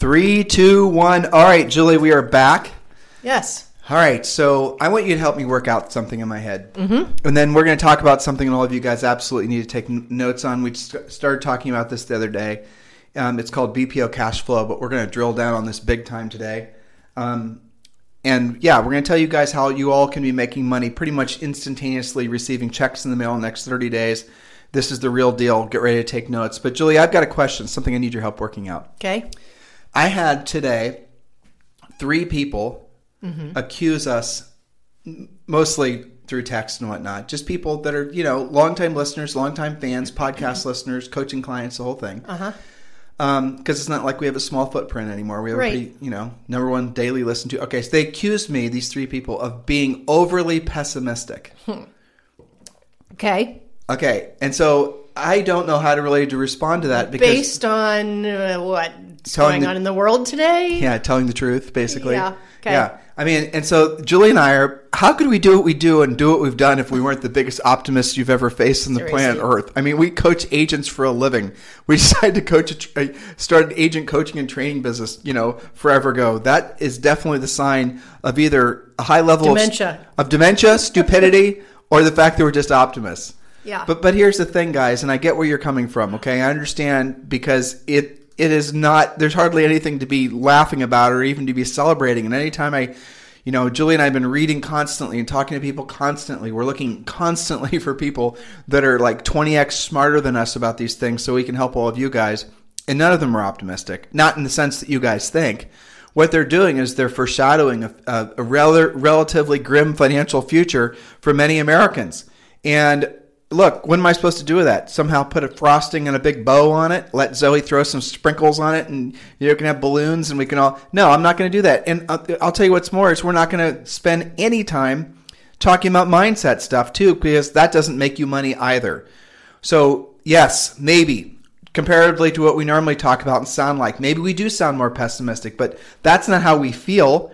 Three, two, one. All right, Julie, we are back. Yes. All right, so I want you to help me work out something in my head. Mm-hmm. And then we're going to talk about something all of you guys absolutely need to take notes on. We st- started talking about this the other day. Um, it's called BPO cash flow, but we're going to drill down on this big time today. Um, and yeah, we're going to tell you guys how you all can be making money pretty much instantaneously, receiving checks in the mail in the next 30 days. This is the real deal. Get ready to take notes. But Julie, I've got a question, something I need your help working out. Okay. I had today three people accuse us, mostly through text and whatnot, just people that are, you know, longtime listeners, longtime fans, podcast listeners, coaching clients, the whole thing. Uh huh. Because it's not like we have a small footprint anymore. We have Right. a pretty, you know, number one daily listen to. Okay, so they accused me, these three people, of being overly pessimistic. Okay. Okay, and so I don't know how to really to respond to that because Based on uh, what's Telling going the- on in the world today. Yeah, telling the truth, basically. Yeah, okay. Yeah. I mean, and so Julie and I are, how could we do what we do and do what we've done if we weren't the biggest optimists you've ever faced on the planet Earth? I mean, we coach agents for a living. We decided to coach, a, start an agent coaching and training business, you know, forever ago. That is definitely the sign of either a high level Dementia. Of, of dementia, stupidity, or the fact that we're just optimists. Yeah. But but here's the thing, guys, and I get where you're coming from. Okay, I understand because it it is not. There's hardly anything to be laughing about or even to be celebrating. And anytime I, you know, Julie and I have been reading constantly and talking to people constantly. We're looking constantly for people that are like 20x smarter than us about these things, so we can help all of you guys. And none of them are optimistic. Not in the sense that you guys think. What they're doing is they're foreshadowing a, a, a rel- relatively grim financial future for many Americans. And look, what am I supposed to do with that? Somehow put a frosting and a big bow on it? Let Zoe throw some sprinkles on it, and you know, can have balloons, and we can all. No, I'm not going to do that. And I'll, I'll tell you what's more is we're not going to spend any time talking about mindset stuff too, because that doesn't make you money either. So yes, maybe comparatively to what we normally talk about and sound like, maybe we do sound more pessimistic, but that's not how we feel.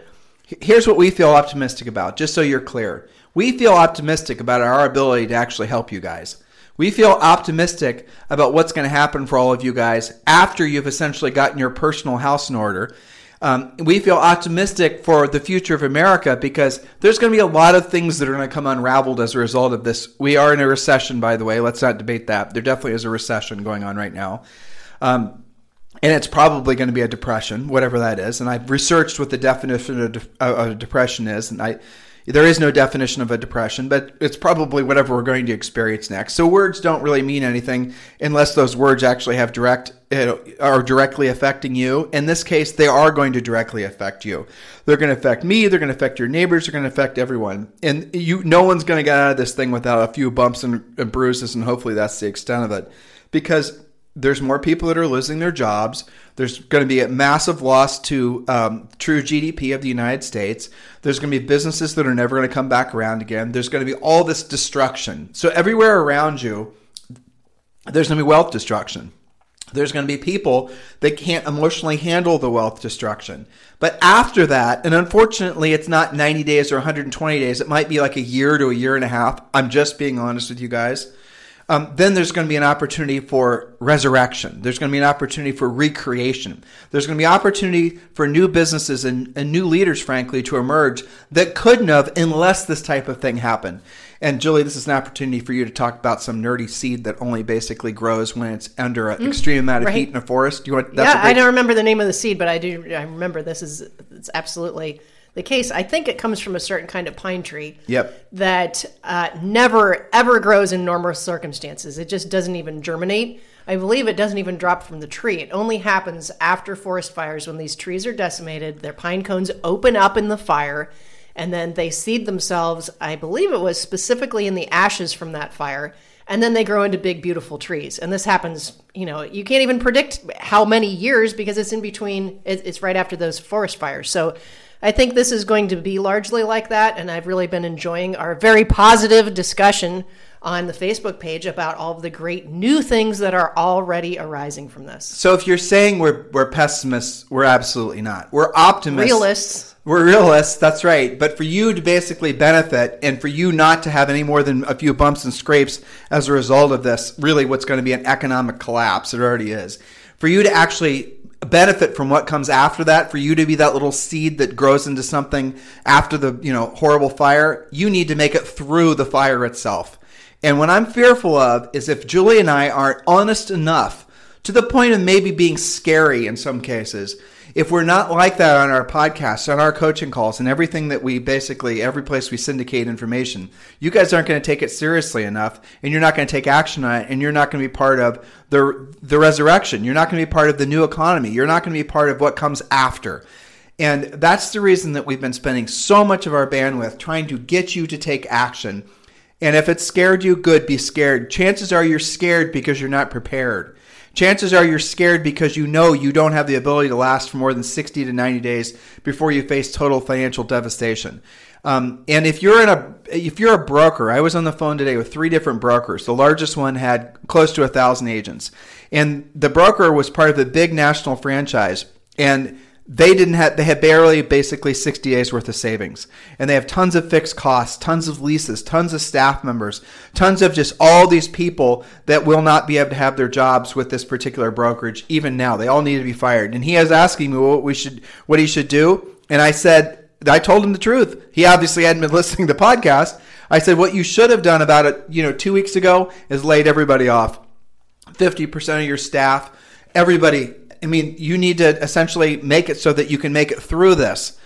Here's what we feel optimistic about, just so you're clear. We feel optimistic about our ability to actually help you guys. We feel optimistic about what's going to happen for all of you guys after you've essentially gotten your personal house in order. Um, we feel optimistic for the future of America because there's going to be a lot of things that are going to come unraveled as a result of this. We are in a recession, by the way. Let's not debate that. There definitely is a recession going on right now. Um, and it's probably going to be a depression, whatever that is. And I've researched what the definition of, de- of a depression is, and I there is no definition of a depression, but it's probably whatever we're going to experience next. So words don't really mean anything unless those words actually have direct uh, are directly affecting you. In this case, they are going to directly affect you. They're going to affect me. They're going to affect your neighbors. They're going to affect everyone. And you, no one's going to get out of this thing without a few bumps and, and bruises, and hopefully that's the extent of it, because there's more people that are losing their jobs. There's going to be a massive loss to um, true GDP of the United States. There's going to be businesses that are never going to come back around again. There's going to be all this destruction. So everywhere around you, there's going to be wealth destruction. There's going to be people that can't emotionally handle the wealth destruction. But after that, and unfortunately, it's not 90 days or 120 days, it might be like a year to a year and a half. I'm just being honest with you guys. Um, then there's going to be an opportunity for resurrection. There's going to be an opportunity for recreation. There's going to be opportunity for new businesses and, and new leaders, frankly, to emerge that couldn't have unless this type of thing happened. And Julie, this is an opportunity for you to talk about some nerdy seed that only basically grows when it's under an extreme amount of right. heat in a forest. Do you want? yeah, a I great- don't remember the name of the seed, but I do. I remember this is it's absolutely the case. I think it comes from a certain kind of pine tree. Yep. That uh, never ever grows in normal circumstances. It just doesn't even germinate. I believe it doesn't even drop from the tree. It only happens after forest fires when these trees are decimated. Their pine cones open up in the fire, and then they seed themselves. I believe it was specifically in the ashes from that fire, and then they grow into big, beautiful trees. And this happens, you know, you can't even predict how many years because it's in between, it's right after those forest fires. So I think this is going to be largely like that. And I've really been enjoying our very positive discussion on the Facebook page about all of the great new things that are already arising from this. So if you're saying we're, we're pessimists, we're absolutely not. We're optimists. Realists. We're realists, that's right. But for you to basically benefit and for you not to have any more than a few bumps and scrapes as a result of this, really what's going to be an economic collapse, it already is. For you to actually benefit from what comes after that, for you to be that little seed that grows into something after the, you know, horrible fire, you need to make it through the fire itself. And what I'm fearful of is if Julie and I aren't honest enough to the point of maybe being scary in some cases if we're not like that on our podcasts, on our coaching calls, and everything that we basically, every place we syndicate information, you guys aren't going to take it seriously enough, and you're not going to take action on it, and you're not going to be part of the the resurrection. You're not going to be part of the new economy. You're not going to be part of what comes after. And that's the reason that we've been spending so much of our bandwidth trying to get you to take action. And if it scared you, good, be scared. Chances are you're scared because you're not prepared chances are you're scared because you know you don't have the ability to last for more than 60 to 90 days before you face total financial devastation. Um, and if you're in a if you're a broker, I was on the phone today with three different brokers. The largest one had close to a thousand agents, and the broker was part of the big national franchise. And they didn't have they had barely basically 60 days worth of savings. And they have tons of fixed costs tons of leases tons of staff members tons of just all these people that will not be able to have their jobs with this particular brokerage even now. They all need to be fired. And he is asking me what we should what he should do. And i said i told him the truth. He obviously hadn't been listening to the podcast. I said what you should have done about it you know two weeks ago is laid everybody off. 50% of your staff everybody I mean, you need to essentially make it so that you can make it through this.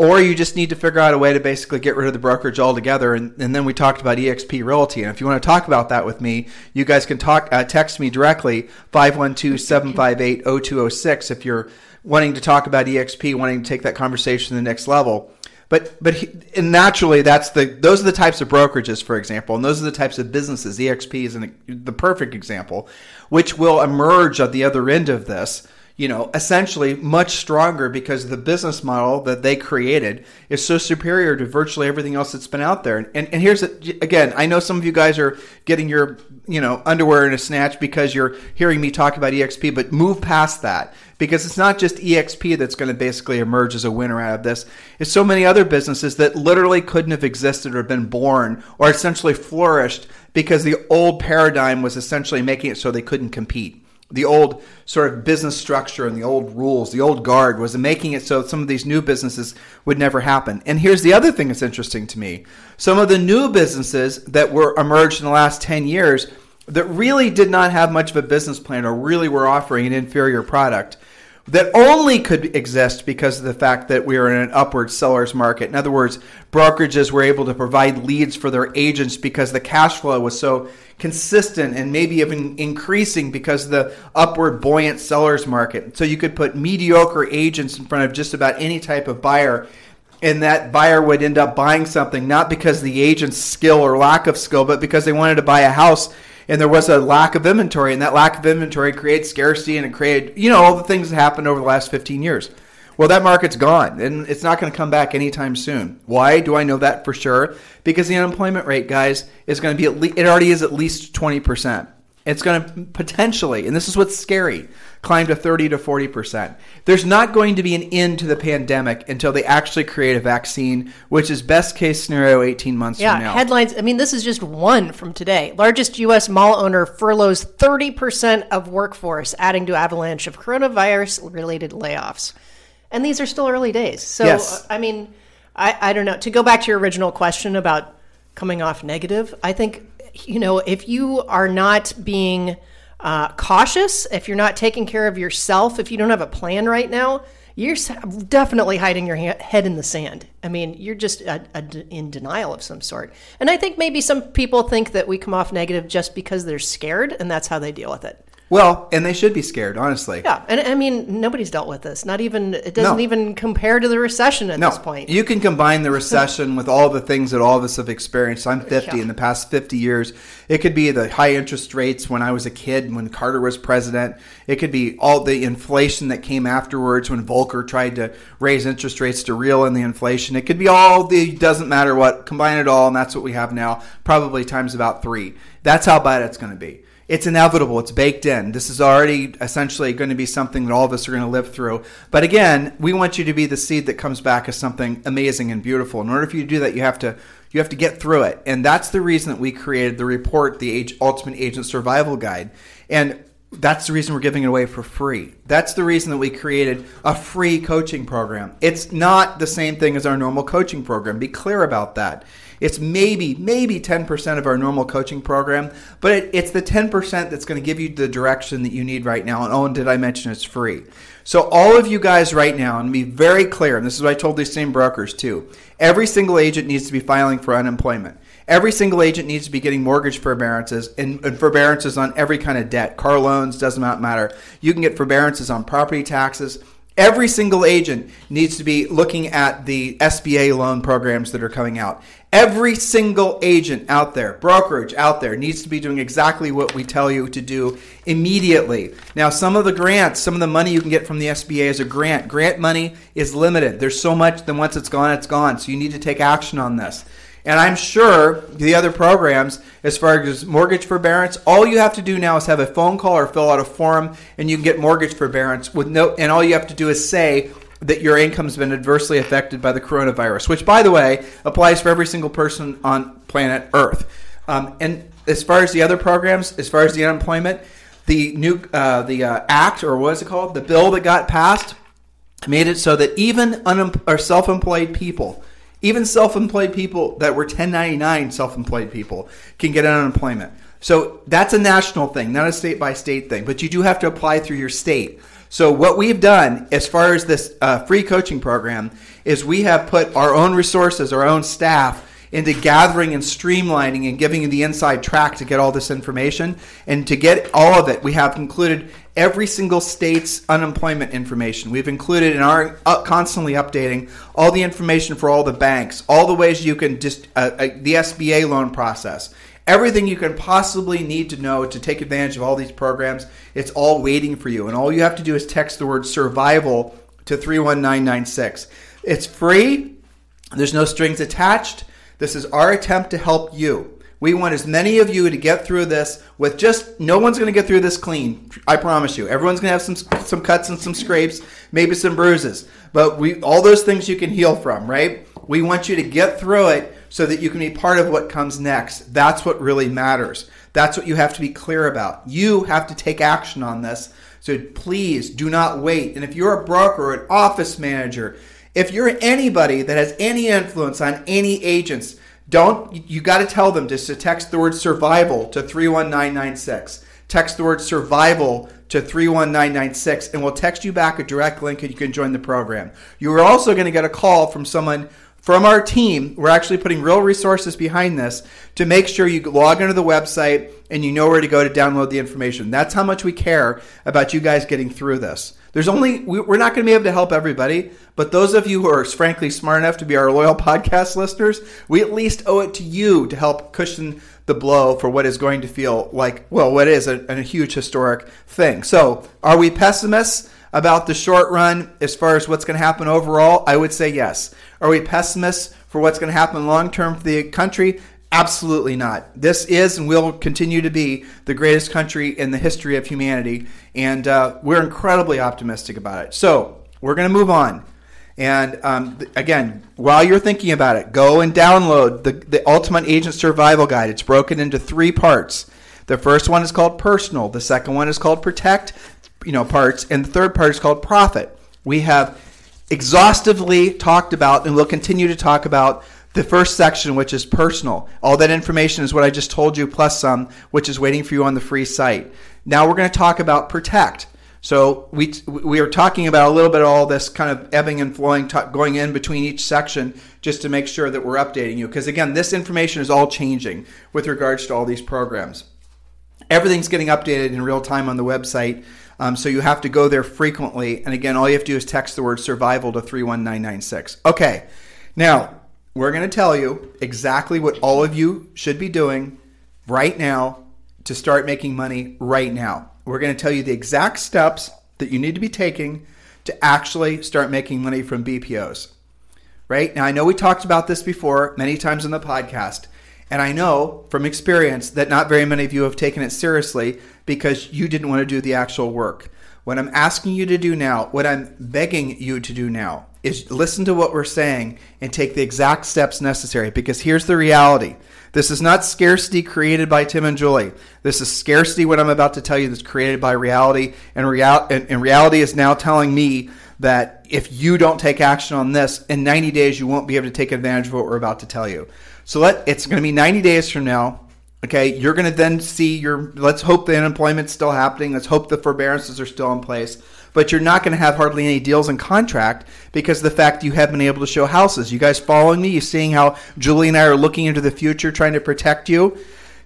Or you just need to figure out a way to basically get rid of the brokerage altogether. And, and then we talked about EXP Realty. And if you want to talk about that with me, you guys can talk uh, text me directly 512 758 0206 if you're wanting to talk about EXP, wanting to take that conversation to the next level. But but he, and naturally, that's the those are the types of brokerages, for example, and those are the types of businesses. EXP is an, the perfect example, which will emerge at the other end of this you know, essentially much stronger because the business model that they created is so superior to virtually everything else that's been out there. And, and here's, a, again, I know some of you guys are getting your, you know, underwear in a snatch because you're hearing me talk about EXP, but move past that because it's not just EXP that's going to basically emerge as a winner out of this. It's so many other businesses that literally couldn't have existed or been born or essentially flourished because the old paradigm was essentially making it so they couldn't compete the old sort of business structure and the old rules, the old guard was making it so some of these new businesses would never happen. And here's the other thing that's interesting to me. Some of the new businesses that were emerged in the last 10 years that really did not have much of a business plan or really were offering an inferior product that only could exist because of the fact that we are in an upward seller's market. In other words, brokerages were able to provide leads for their agents because the cash flow was so consistent and maybe even increasing because of the upward buoyant seller's market. So you could put mediocre agents in front of just about any type of buyer and that buyer would end up buying something not because the agent's skill or lack of skill, but because they wanted to buy a house and there was a lack of inventory, and that lack of inventory creates scarcity and it created, you know, all the things that happened over the last 15 years. Well, that market's gone, and it's not going to come back anytime soon. Why do I know that for sure? Because the unemployment rate, guys, is going to be at le- it already is at least 20%. It's going to potentially, and this is what's scary, climb to 30 to 40%. There's not going to be an end to the pandemic until they actually create a vaccine, which is best case scenario 18 months yeah, from now. headlines. I mean, this is just one from today. Largest U.S. mall owner furloughs 30% of workforce, adding to avalanche of coronavirus related layoffs. And these are still early days. So, Yes. I mean, I, I don't know. To go back to your original question about coming off negative, I think, you know, if you are not being uh, cautious, if you're not taking care of yourself, if you don't have a plan right now, you're definitely hiding your he- head in the sand. I mean, you're just uh uh in denial of some sort. And I think maybe some people think that we come off negative just because they're scared, and that's how they deal with it. Well, and they should be scared, honestly. Yeah, and I mean nobody's dealt with this. Not even it doesn't No. even compare to the recession at No, this point. you can combine the recession with all the things that all of us have experienced. I'm 50. Yeah. In the past 50 years, it could be the high interest rates when I was a kid, when Carter was president. It could be all the inflation that came afterwards when Volcker tried to raise interest rates to reel in the inflation. It could be all the doesn't matter what. Combine it all, and that's what we have now. Probably times about three. That's how bad it's going to be. It's inevitable. It's baked in. This is already essentially going to be something that all of us are going to live through. But again, we want you to be the seed that comes back as something amazing and beautiful. In order for you to do that, you have to you have to get through it, and that's the reason that we created the report, the Age, Ultimate Agent Survival Guide, and that's the reason we're giving it away for free. That's the reason that we created a free coaching program. It's not the same thing as our normal coaching program. Be clear about that. It's maybe, maybe 10% of our normal coaching program, but it, it's the 10% that's going to give you the direction that you need right now. And Owen, did I mention it's free? So, all of you guys right now, and be very clear, and this is what I told these same brokers too every single agent needs to be filing for unemployment. Every single agent needs to be getting mortgage forbearances and, and forbearances on every kind of debt. Car loans, doesn't matter. You can get forbearances on property taxes. Every single agent needs to be looking at the SBA loan programs that are coming out. Every single agent out there, brokerage out there, needs to be doing exactly what we tell you to do immediately. Now, some of the grants, some of the money you can get from the SBA is a grant. Grant money is limited. There's so much, then once it's gone, it's gone. So you need to take action on this. And I'm sure the other programs, as far as mortgage forbearance, all you have to do now is have a phone call or fill out a form, and you can get mortgage forbearance with no. And all you have to do is say that your income's been adversely affected by the coronavirus, which, by the way, applies for every single person on planet Earth. Um, and as far as the other programs, as far as the unemployment, the new uh, the uh, act or what is it called? The bill that got passed made it so that even unem- or self-employed people, even self-employed people that were 1099 self-employed people can get unemployment. So that's a national thing, not a state by state thing, but you do have to apply through your state. So what we've done as far as this uh, free coaching program is we have put our own resources, our own staff into gathering and streamlining and giving you the inside track to get all this information. And to get all of it, we have included every single state's unemployment information. We've included in our uh, constantly updating all the information for all the banks, all the ways you can just uh, uh, the SBA loan process. Everything you can possibly need to know to take advantage of all these programs, it's all waiting for you. And all you have to do is text the word survival to 31996. It's free, there's no strings attached. This is our attempt to help you. We want as many of you to get through this with just no one's going to get through this clean. I promise you. Everyone's going to have some some cuts and some scrapes, maybe some bruises. But we all those things you can heal from, right? We want you to get through it so that you can be part of what comes next. That's what really matters. That's what you have to be clear about. You have to take action on this. So please do not wait. And if you're a broker or an office manager, if you're anybody that has any influence on any agents, don't you got to tell them just to text the word survival to 31996. Text the word survival to 31996 and we'll text you back a direct link and you can join the program. You are also going to get a call from someone from our team. We're actually putting real resources behind this to make sure you log into the website and you know where to go to download the information. That's how much we care about you guys getting through this. There's only we- we're not going to be able to help everybody, but those of you who are frankly smart enough to be our loyal podcast listeners, we at least owe it to you to help cushion the blow for what is going to feel like well, what is a, a huge historic thing. So, are we pessimists about the short run as far as what's going to happen overall? I would say yes. Are we pessimists for what's going to happen long term for the country? Absolutely not. This is and will continue to be the greatest country in the history of humanity, and uh, we're incredibly optimistic about it. So, we're going to move on. And um, again, while you're thinking about it, go and download the, the Ultimate Agent Survival Guide. It's broken into three parts. The first one is called Personal, the second one is called Protect, you know, parts, and the third part is called Profit. We have exhaustively talked about and will continue to talk about the first section, which is personal. All that information is what I just told you, plus some, which is waiting for you on the free site. Now we're going to talk about protect. So we we are talking about a little bit of all this kind of ebbing and flowing, t- going in between each section, just to make sure that we're updating you. Because again, this information is all changing with regards to all these programs. Everything's getting updated in real time on the website. Um, so you have to go there frequently. And again, all you have to do is text the word survival to 31996. Okay. Now, we're going to tell you exactly what all of you should be doing right now to start making money right now. We're going to tell you the exact steps that you need to be taking to actually start making money from BPOs. Right? Now, I know we talked about this before many times in the podcast. And I know from experience that not very many of you have taken it seriously because you didn't want to do the actual work. What I'm asking you to do now, what I'm begging you to do now, is listen to what we're saying and take the exact steps necessary because here's the reality. This is not scarcity created by Tim and Julie. This is scarcity, what I'm about to tell you, that's created by reality. And, real, and, and reality is now telling me that if you don't take action on this, in 90 days, you won't be able to take advantage of what we're about to tell you. So let it's going to be 90 days from now. Okay, you're going to then see your. Let's hope the unemployment's still happening. Let's hope the forbearances are still in place. But you're not going to have hardly any deals in contract because the fact you haven't been able to show houses. You guys following me? You seeing how Julie and I are looking into the future, trying to protect you.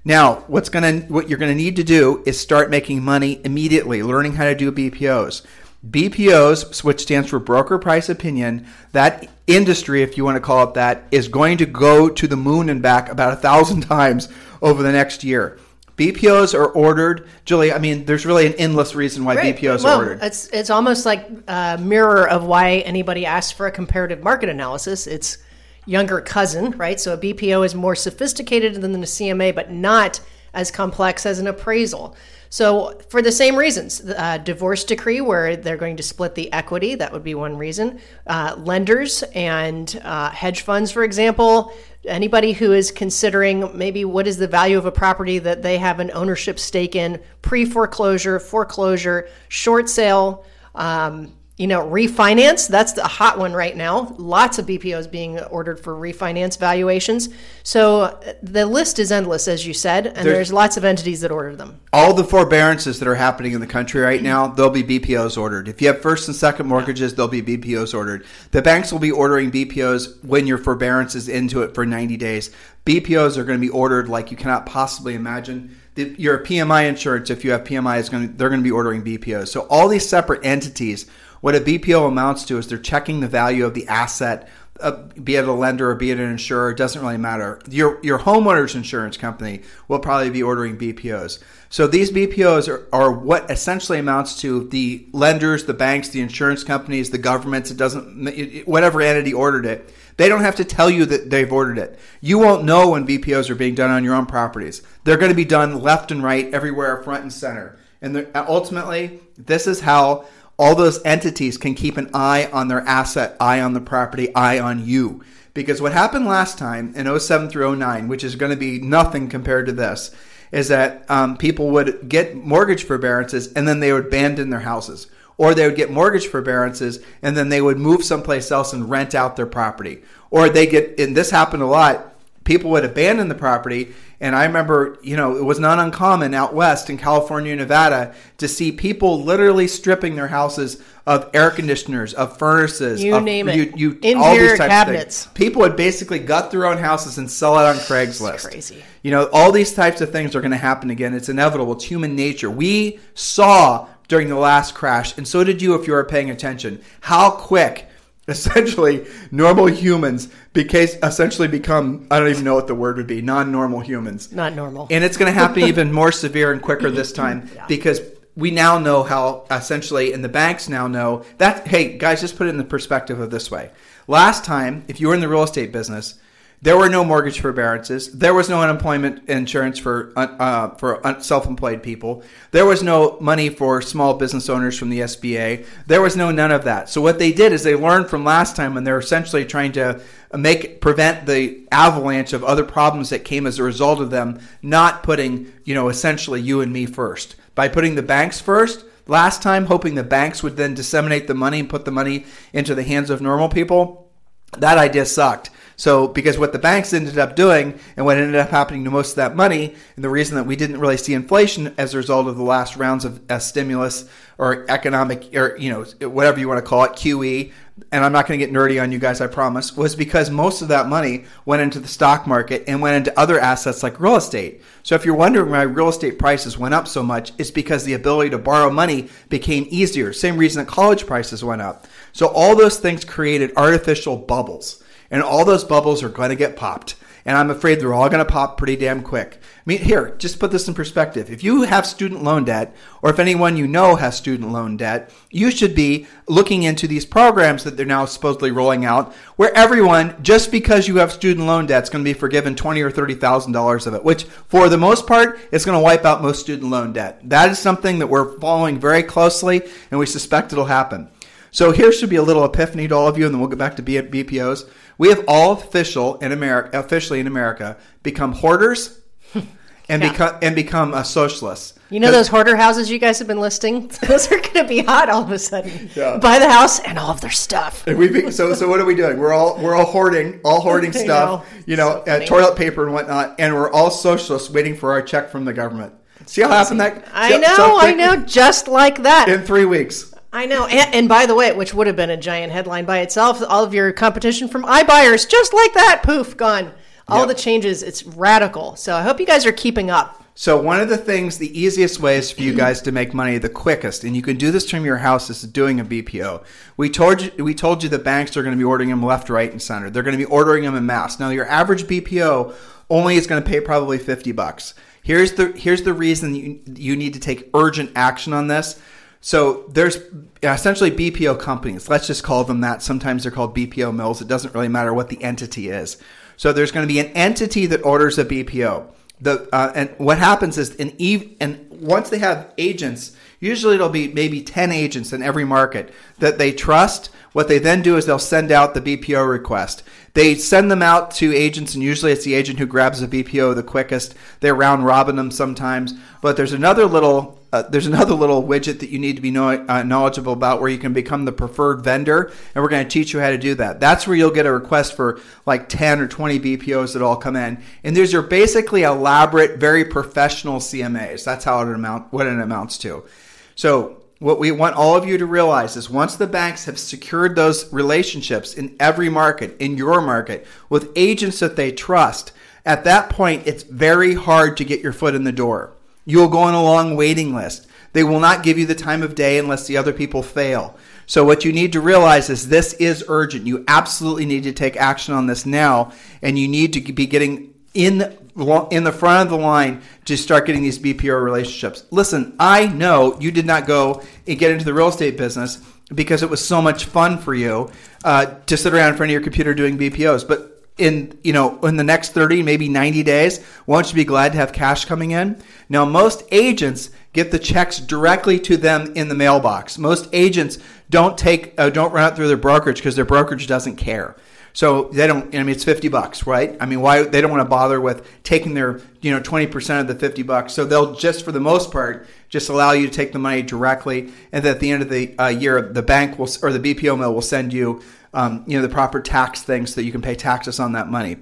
Now, what's going to what you're going to need to do is start making money immediately, learning how to do BPOs. BPOs, which stands for broker price opinion, that industry, if you want to call it that, is going to go to the moon and back about a thousand times over the next year. BPOs are ordered, Julie. I mean, there's really an endless reason why right. BPOs well, are ordered. It's it's almost like a mirror of why anybody asks for a comparative market analysis. It's younger cousin, right? So a BPO is more sophisticated than the CMA, but not as complex as an appraisal. So, for the same reasons, uh, divorce decree, where they're going to split the equity, that would be one reason. Uh, lenders and uh, hedge funds, for example, anybody who is considering maybe what is the value of a property that they have an ownership stake in, pre foreclosure, foreclosure, short sale. Um, you know, refinance, that's the hot one right now. Lots of BPOs being ordered for refinance valuations. So uh, the list is endless, as you said, and there's, there's, lots of entities that order them. All the forbearances that are happening in the country right now, there'll be BPOs ordered. If you have first and second mortgages, there'll be BPOs ordered. The banks will be ordering BPOs when your forbearance is into it for 90 days. BPOs are going to be ordered like you cannot possibly imagine. The, your PMI insurance, if you have PMI, is going to, they're going to be ordering BPOs. So all these separate entities what a BPO amounts to is they're checking the value of the asset, uh, be it a lender or be it an insurer, it doesn't really matter. Your your homeowner's insurance company will probably be ordering BPOs. So these BPOs are, are what essentially amounts to the lenders, the banks, the insurance companies, the governments. It doesn't whatever entity ordered it. They don't have to tell you that they've ordered it. You won't know when BPOs are being done on your own properties. They're going to be done left and right, everywhere, front and center. And ultimately, this is how all those entities can keep an eye on their asset, eye on the property, eye on you. Because what happened last time in 07 through 09, which is going to be nothing compared to this, is that um, people would get mortgage forbearances and then they would abandon their houses. Or they would get mortgage forbearances and then they would move someplace else and rent out their property. Or they get, and this happened a lot, people would abandon the property and I remember, you know, it was not uncommon out west in California, Nevada, to see people literally stripping their houses of air conditioners, of furnaces, you of, name it, you, you, interior all these types cabinets. Of things. People would basically gut their own houses and sell it on Craigslist. It's crazy. You know, all these types of things are going to happen again. It's inevitable. It's human nature. We saw during the last crash, and so did you if you were paying attention, how quick essentially normal humans because essentially become I don't even know what the word would be non-normal humans. Not normal. And it's going to happen even more severe and quicker this time yeah. because we now know how essentially and the banks now know that hey guys just put it in the perspective of this way. Last time if you were in the real estate business there were no mortgage forbearances. There was no unemployment insurance for uh, for self-employed people. There was no money for small business owners from the SBA. There was no none of that. So what they did is they learned from last time, and they're essentially trying to make prevent the avalanche of other problems that came as a result of them not putting you know essentially you and me first by putting the banks first. Last time, hoping the banks would then disseminate the money and put the money into the hands of normal people. That idea sucked. So, because what the banks ended up doing and what ended up happening to most of that money, and the reason that we didn't really see inflation as a result of the last rounds of uh, stimulus or economic, or, you know, whatever you want to call it, QE, and I'm not going to get nerdy on you guys, I promise, was because most of that money went into the stock market and went into other assets like real estate. So if you're wondering why real estate prices went up so much, it's because the ability to borrow money became easier. Same reason that college prices went up. So all those things created artificial bubbles, and all those bubbles are going to get popped and I'm afraid they're all going to pop pretty damn quick. I mean, here, just put this in perspective. If you have student loan debt, or if anyone you know has student loan debt, you should be looking into these programs that they're now supposedly rolling out, where everyone, just because you have student loan debt, is going to be forgiven twenty or thirty thousand dollars of it, which, for the most part, is going to wipe out most student loan debt. That is something that we're following very closely, and we suspect it'll happen. So here should be a little epiphany to all of you, and then we'll get back to BPOs. We have all official in America, officially in America, become hoarders and Yeah. become and become uh, socialists. You know those hoarder houses you guys have been listing? Those are going to be hot all of a sudden. Yeah. Buy the house and all of their stuff. We be, so so what are we doing? We're all we're all hoarding, all hoarding stuff, know. you know, So uh, toilet paper and whatnot, and we're all socialists waiting for our check from the government. See how happened that? I know, so I know, just like that. In three weeks. I know. And, and by the way, which would have been a giant headline by itself, all of your competition from iBuyers, just like that, poof, gone. All Yep. the changes, it's radical. So I hope you guys are keeping up. So one of the things, the easiest ways for you guys to make money, the quickest, and you can do this from your house, is doing a BPO. We told you, we told you the banks are going to be ordering them left, right, and center. They're going to be ordering them in mass. Now, your average BPO only is going to pay probably fifty bucks. Here's the here's the reason you you need to take urgent action on this. So there's essentially BPO companies. Let's just call them that. Sometimes they're called BPO mills. It doesn't really matter what the entity is. So there's going to be an entity that orders a BPO. The uh, and what happens is eve and once they have agents, usually it'll be maybe ten agents in every market that they trust. What they then do is they'll send out the BPO request. They send them out to agents, and usually it's the agent who grabs the BPO the quickest. They're round robbing them sometimes, but there's another little uh, there's another little widget that you need to be know, uh, knowledgeable about where you can become the preferred vendor, and we're going to teach you how to do that. That's where you'll get a request for like 10 or 20 BPOs that all come in, and these are basically elaborate, very professional CMAs. That's how it amount what it amounts to. So what we want all of you to realize is once the banks have secured those relationships in every market, in your market, with agents that they trust, at that point, it's very hard to get your foot in the door. You'll go on a long waiting list. They will not give you the time of day unless the other people fail. So, what you need to realize is this is urgent. You absolutely need to take action on this now, and you need to be getting in in the front of the line to start getting these BPO relationships. Listen, I know you did not go and get into the real estate business because it was so much fun for you uh, to sit around in front of your computer doing BPOs, but in you know in the next 30 maybe 90 days won't you be glad to have cash coming in now most agents get the checks directly to them in the mailbox most agents don't take uh, don't run it through their brokerage because their brokerage doesn't care so they don't. I mean, it's fifty bucks, right? I mean, why they don't want to bother with taking their you know twenty percent of the fifty bucks. So they'll just for the most part just allow you to take the money directly, and at the end of the uh, year, the bank will or the BPO mill will send you um, you know the proper tax things so that you can pay taxes on that money.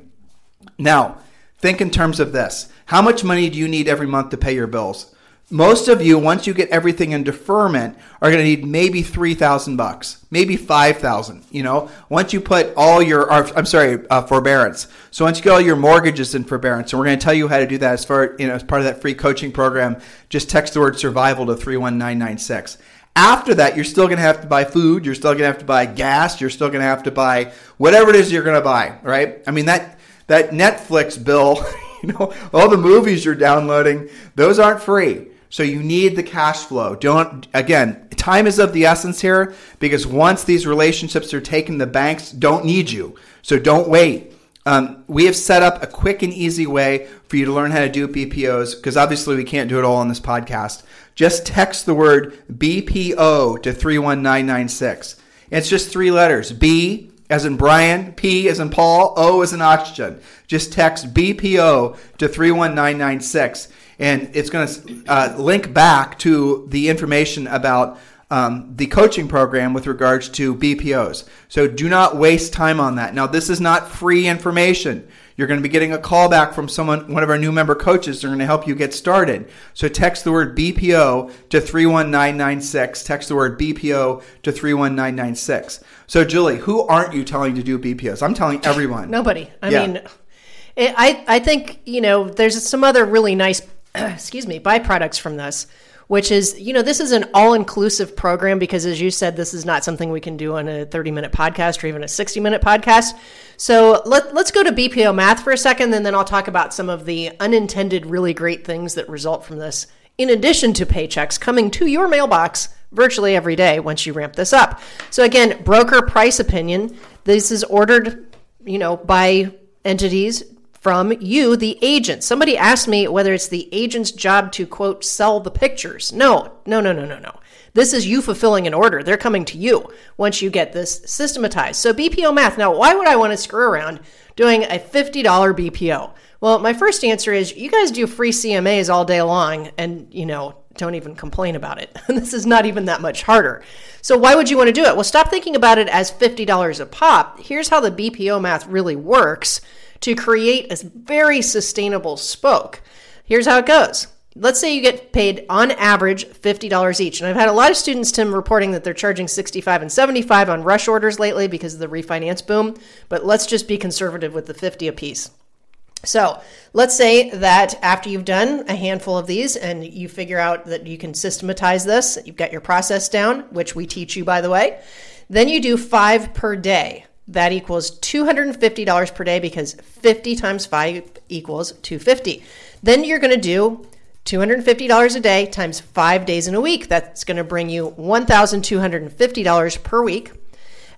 Now, think in terms of this: how much money do you need every month to pay your bills? Most of you, once you get everything in deferment, are going to need maybe three thousand bucks, maybe five thousand. You know, once you put all your, or, I'm sorry, uh, forbearance. So once you get all your mortgages in forbearance, and we're going to tell you how to do that as far, you know, as part of that free coaching program. Just text the word survival to three one nine nine six. After that, you're still going to have to buy food. You're still going to have to buy gas. You're still going to have to buy whatever it is you're going to buy. Right? I mean that that Netflix bill. You know, all the movies you're downloading, those aren't free. So you need the cash flow. Don't again, time is of the essence here because once these relationships are taken, the banks don't need you. So don't wait. Um, we have set up a quick and easy way for you to learn how to do BPOs because obviously we can't do it all on this podcast. Just text the word BPO to 31996. It's just three letters B as in Brian, P as in Paul, O as in oxygen. Just text BPO to 31996 and it's going to uh, link back to the information about um, the coaching program with regards to BPOs. So do not waste time on that. Now, this is not free information. You're going to be getting a call back from someone, one of our new member coaches. They're going to help you get started. So text the word BPO to 31996. Text the word BPO to 31996. So, Julie, who aren't you telling to do BPOs? I'm telling everyone. Nobody. I Yeah. mean, I I think you know there's some other really nice, excuse me, byproducts from this, which is you know this is an all inclusive program because as you said, this is not something we can do on a 30 minute podcast or even a 60 minute podcast. So let let's go to BPO math for a second, and then I'll talk about some of the unintended really great things that result from this. In addition to paychecks coming to your mailbox virtually every day once you ramp this up. So again, broker price opinion. This is ordered, you know, by entities from you, the agent. Somebody asked me whether it's the agent's job to quote sell the pictures. No, no, no, no, no, no. This is you fulfilling an order. They're coming to you once you get this systematized. So BPO math. Now, why would I want to screw around doing a $50 BPO? Well, my first answer is you guys do free CMAs all day long and, you know, don't even complain about it. this is not even that much harder. So why would you want to do it? Well, stop thinking about it as $50 a pop. Here's how the BPO math really works to create a very sustainable spoke. Here's how it goes. Let's say you get paid on average $50 each. And I've had a lot of students, Tim, reporting that they're charging 65 and 75 on rush orders lately because of the refinance boom. But let's just be conservative with the 50 a piece. So let's say that after you've done a handful of these and you figure out that you can systematize this, you've got your process down, which we teach you, by the way, then you do five per day. That equals $250 per day because 50 times 5 equals 250. Then you're going to do $250 a day times 5 days in a week. That's going to bring you $1,250 per week.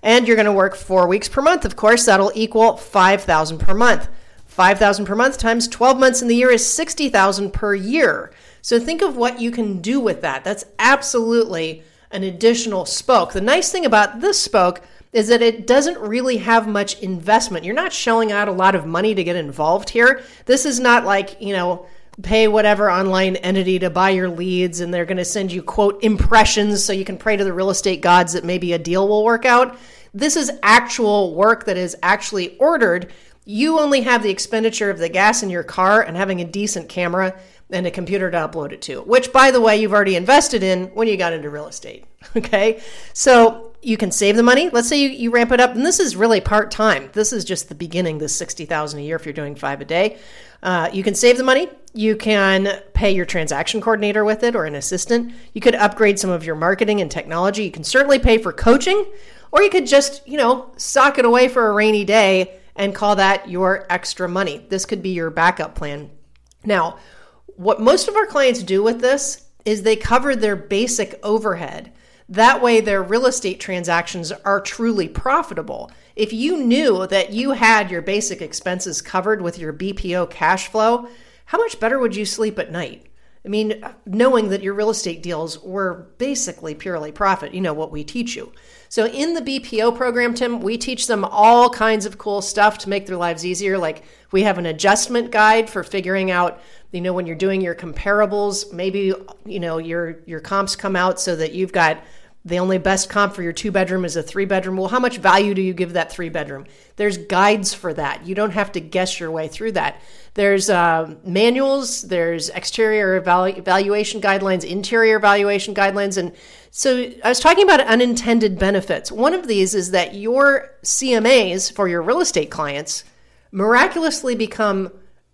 And you're going to work 4 weeks per month. Of course, that'll equal 5,000 per month. 5,000 per month times 12 months in the year is 60,000 per year. So think of what you can do with that. That's absolutely an additional spoke. The nice thing about this spoke is that it doesn't really have much investment. You're not shelling out a lot of money to get involved here. This is not like, you know, pay whatever online entity to buy your leads and they're going to send you quote impressions so you can pray to the real estate gods that maybe a deal will work out. This is actual work that is actually ordered you only have the expenditure of the gas in your car and having a decent camera and a computer to upload it to, which, by the way, you've already invested in when you got into real estate. Okay. So you can save the money. Let's say you, you ramp it up, and this is really part time. This is just the beginning, this 60000 a year if you're doing five a day. Uh, you can save the money. You can pay your transaction coordinator with it or an assistant. You could upgrade some of your marketing and technology. You can certainly pay for coaching, or you could just, you know, sock it away for a rainy day and call that your extra money. This could be your backup plan. Now, what most of our clients do with this is they cover their basic overhead. That way, their real estate transactions are truly profitable. If you knew that you had your basic expenses covered with your BPO cash flow, how much better would you sleep at night? I mean, knowing that your real estate deals were basically purely profit, you know what we teach you. So, in the BPO program, Tim, we teach them all kinds of cool stuff to make their lives easier. Like, we have an adjustment guide for figuring out, you know, when you're doing your comparables, maybe, you know, your, your comps come out so that you've got the only best comp for your two bedroom is a three bedroom. Well, how much value do you give that three bedroom? There's guides for that. You don't have to guess your way through that. There's uh, manuals, there's exterior evalu- evaluation guidelines, interior evaluation guidelines. And so I was talking about unintended benefits. One of these is that your CMAs for your real estate clients miraculously become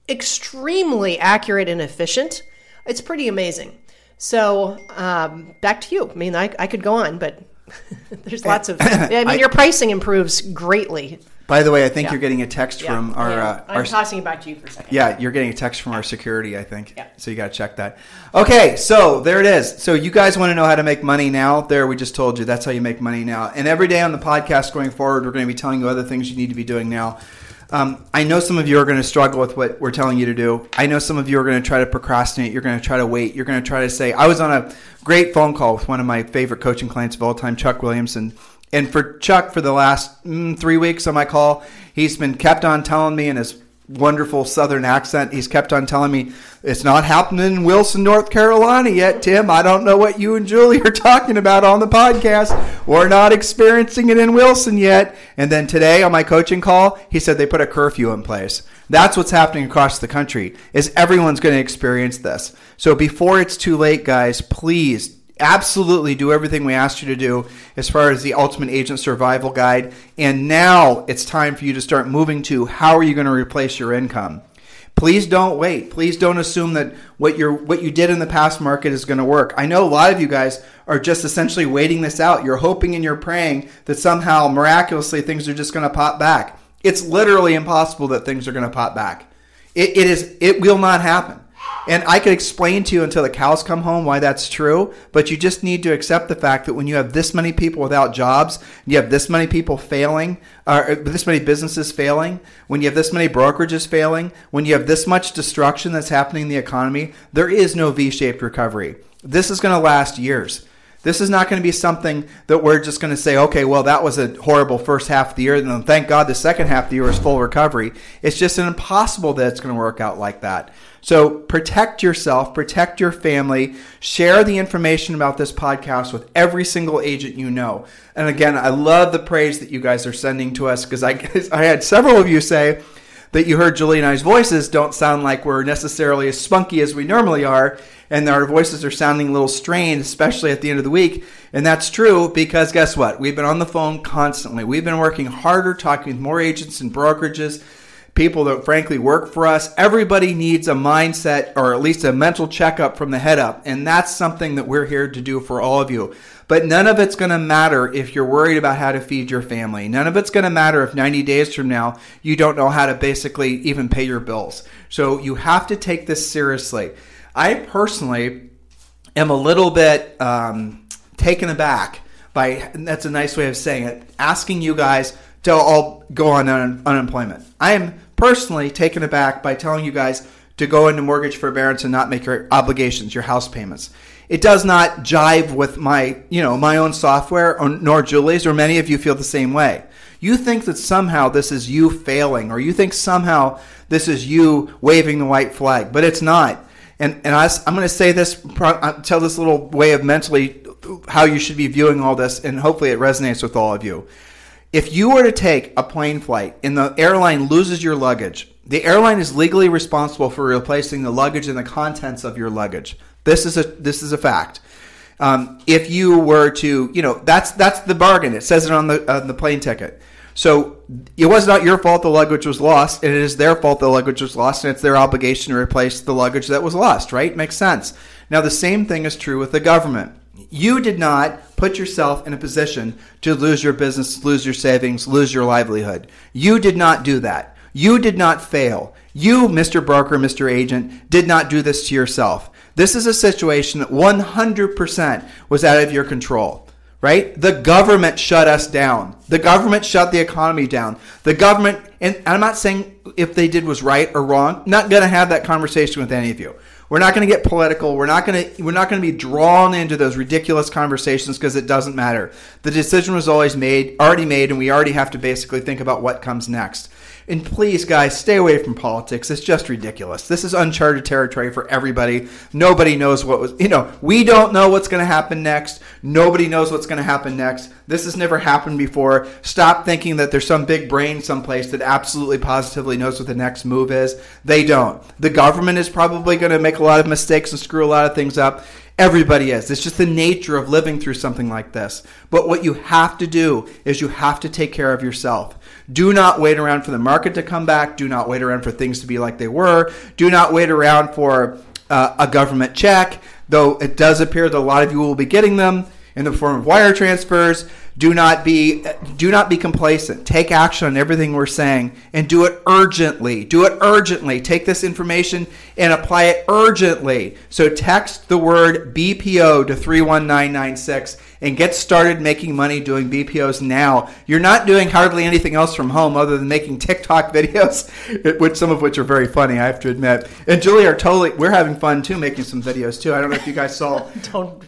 extremely accurate and efficient. It's pretty amazing. So um, back to you. I mean, I, I could go on, but there's lots of. I mean, I- your pricing improves greatly. By the way, I think Yeah. you're getting a text Yeah. from our Yeah. uh, I'm our tossing it back to you for a second. Yeah, you're getting a text from our security, I think. Yeah. So you got to check that. Okay, so there it is. So you guys want to know how to make money now? There, we just told you that's how you make money now. And every day on the podcast going forward, we're going to be telling you other things you need to be doing now. Um, I know some of you are going to struggle with what we're telling you to do. I know some of you are going to try to procrastinate. You're going to try to wait. You're going to try to say, I was on a great phone call with one of my favorite coaching clients of all time, Chuck Williamson. And for Chuck, for the last mm, three weeks on my call, he's been kept on telling me, in his wonderful Southern accent. He's kept on telling me it's not happening in Wilson, North Carolina yet, Tim. I don't know what you and Julie are talking about on the podcast. We're not experiencing it in Wilson yet. And then today on my coaching call, he said they put a curfew in place. That's what's happening across the country. Is everyone's going to experience this. So before it's too late, guys, please absolutely do everything we asked you to do as far as the ultimate agent survival guide. And now it's time for you to start moving to how are you going to replace your income? Please don't wait. Please don't assume that what you what you did in the past market is going to work. I know a lot of you guys are just essentially waiting this out. You're hoping and you're praying that somehow miraculously things are just going to pop back. It's literally impossible that things are going to pop back. It, it is it will not happen and I could explain to you until the cows come home why that's true, but you just need to accept the fact that when you have this many people without jobs, you have this many people failing, or uh, this many businesses failing, when you have this many brokerages failing, when you have this much destruction that's happening in the economy, there is no V shaped recovery. This is going to last years. This is not going to be something that we're just going to say, okay, well, that was a horrible first half of the year, and then thank God the second half of the year is full recovery. It's just impossible that it's going to work out like that. So protect yourself, protect your family, share the information about this podcast with every single agent you know. And again, I love the praise that you guys are sending to us because I, guess I had several of you say, that you heard Julie and I's voices don't sound like we're necessarily as spunky as we normally are and our voices are sounding a little strained, especially at the end of the week. And that's true because guess what? We've been on the phone constantly. We've been working harder, talking with more agents and brokerages, people that frankly work for us. Everybody needs a mindset or at least a mental checkup from the head up. And that's something that we're here to do for all of you. But none of it's going to matter if you're worried about how to feed your family. None of it's going to matter if 90 days from now you don't know how to basically even pay your bills. So you have to take this seriously. I personally am a little bit um, taken aback by that's a nice way of saying it. Asking you guys to all go on un- unemployment. I am personally taken aback by telling you guys to go into mortgage forbearance and not make your obligations, your house payments. It does not jive with my, you know, my own software or, nor Julie's or many of you feel the same way. You think that somehow this is you failing or you think somehow this is you waving the white flag, but it's not and and I, am going to say this, uh, tell this little way of mentally how you should be viewing all this, and hopefully it resonates with all of you. If you were to take a plane flight and the airline loses your luggage, the airline is legally responsible for replacing the luggage and the contents of your luggage. This is a this is a fact. Um, if you were to, you know, that's that's the bargain. It says it on the on the plane ticket. So it was not your fault the luggage was lost, and it is their fault the luggage was lost, and it's their obligation to replace the luggage that was lost, right? Makes sense. Now, the same thing is true with the government. You did not put yourself in a position to lose your business, lose your savings, lose your livelihood. You did not do that. You did not fail. You, Mr. Broker, Mr. Agent, did not do this to yourself. This is a situation that 100% was out of your control right? The government shut us down. The government shut the economy down. The government, and I'm not saying if they did was right or wrong. Not going to have that conversation with any of you. We're not going to get political. We're not going to we're not going to be drawn into those ridiculous conversations because it doesn't matter. The decision was always made, already made, and we already have to basically think about what comes next. And please, guys, stay away from politics. It's just ridiculous. This is uncharted territory for everybody. Nobody knows what was, you know, we don't know what's going to happen next. Nobody knows what's going to happen next. This has never happened before. Stop thinking that there's some big brain someplace that absolutely positively knows what the next move is. They don't. The government is probably going to make a lot of mistakes and screw a lot of things up. Everybody is. It's just the nature of living through something like this. But what you have to do is you have to take care of yourself. Do not wait around for the market to come back. Do not wait around for things to be like they were. Do not wait around for uh, a government check, though it does appear that a lot of you will be getting them in the form of wire transfers. Do not be do not be complacent. Take action on everything we're saying and do it urgently. Do it urgently. Take this information and apply it urgently. So text the word BPO to 31996 and get started making money doing BPOs now. You're not doing hardly anything else from home other than making TikTok videos, which some of which are very funny, I have to admit. And Julie are totally we're having fun too making some videos too. I don't know if you guys saw don't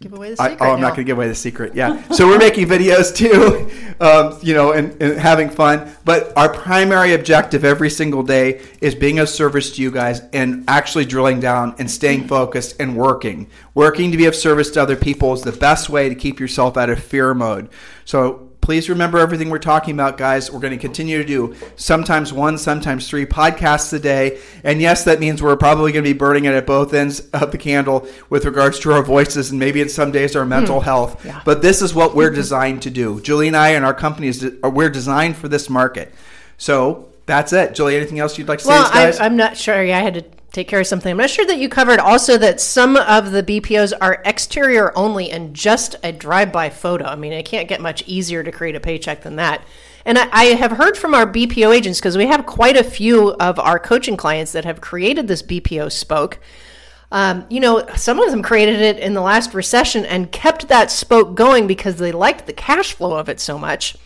give away the I, oh, I'm now. not going to give away the secret. Yeah. So we're making videos too, um, you know, and, and having fun. But our primary objective every single day is being of service to you guys and actually drilling down and staying focused and working. Working to be of service to other people is the best way to keep yourself out of fear mode. So please remember everything we're talking about, guys. We're going to continue to do sometimes one, sometimes three podcasts a day. And yes, that means we're probably going to be burning it at both ends of the candle with regards to our voices and maybe in some days our hmm. mental health. Yeah. But this is what we're designed to do. Julie and I and our company is we're designed for this market. So that's it. Julie, anything else you'd like to say, Well, guys? I, I'm not sure. Yeah, I had to take care of something. I'm not sure that you covered also that some of the BPOs are exterior only and just a drive-by photo. I mean, it can't get much easier to create a paycheck than that. And I, I have heard from our BPO agents because we have quite a few of our coaching clients that have created this BPO spoke. Um, you know, some of them created it in the last recession and kept that spoke going because they liked the cash flow of it so much.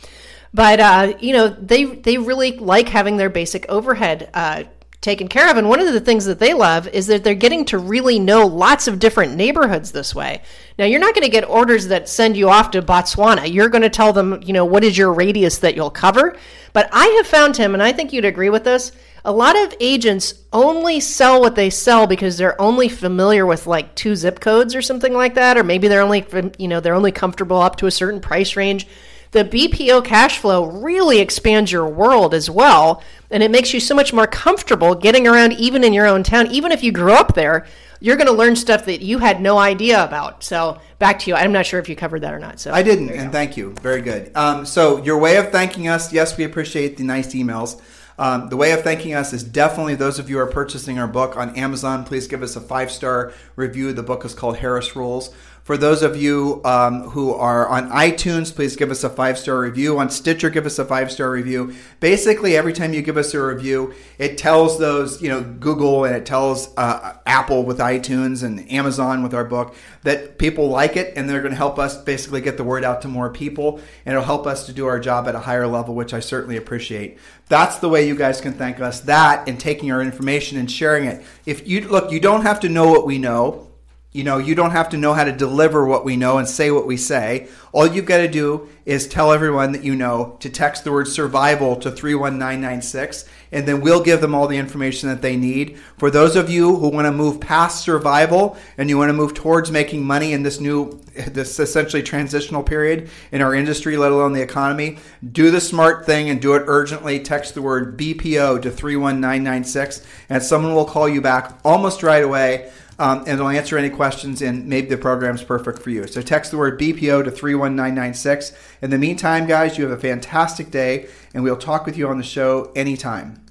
But uh, you know, they they really like having their basic overhead uh, taken care of. And one of the things that they love is that they're getting to really know lots of different neighborhoods this way. Now, you're not going to get orders that send you off to Botswana. You're going to tell them, you know, what is your radius that you'll cover. But I have found him, and I think you'd agree with this. A lot of agents only sell what they sell because they're only familiar with like two zip codes or something like that, or maybe they're only, you know, they're only comfortable up to a certain price range the BPO cash flow really expands your world as well. And it makes you so much more comfortable getting around even in your own town. Even if you grew up there, you're going to learn stuff that you had no idea about. So back to you. I'm not sure if you covered that or not. So I didn't, and thank you. Very good. Um, so your way of thanking us, yes, we appreciate the nice emails. Um, the way of thanking us is definitely those of you who are purchasing our book on Amazon. Please give us a five star review. The book is called Harris Rules. For those of you um, who are on iTunes, please give us a five star review. On Stitcher, give us a five star review. Basically, every time you give us a review, it tells those, you know, Google and it tells uh, Apple with iTunes and Amazon with our book that people like it and they're going to help us basically get the word out to more people and it'll help us to do our job at a higher level, which I certainly appreciate. That's the way you guys can thank us. That and taking our information and sharing it. If you look, you don't have to know what we know. You know, you don't have to know how to deliver what we know and say what we say. All you've got to do is tell everyone that you know to text the word survival to 31996, and then we'll give them all the information that they need. For those of you who want to move past survival and you want to move towards making money in this new, this essentially transitional period in our industry, let alone the economy, do the smart thing and do it urgently. Text the word BPO to 31996, and someone will call you back almost right away. Um, and they'll answer any questions, and maybe the program's perfect for you. So text the word BPO to 31996. In the meantime, guys, you have a fantastic day, and we'll talk with you on the show anytime.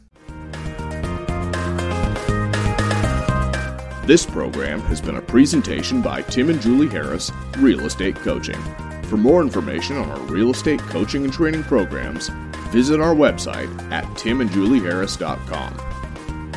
This program has been a presentation by Tim and Julie Harris, Real Estate Coaching. For more information on our real estate coaching and training programs, visit our website at timandjulieharris.com.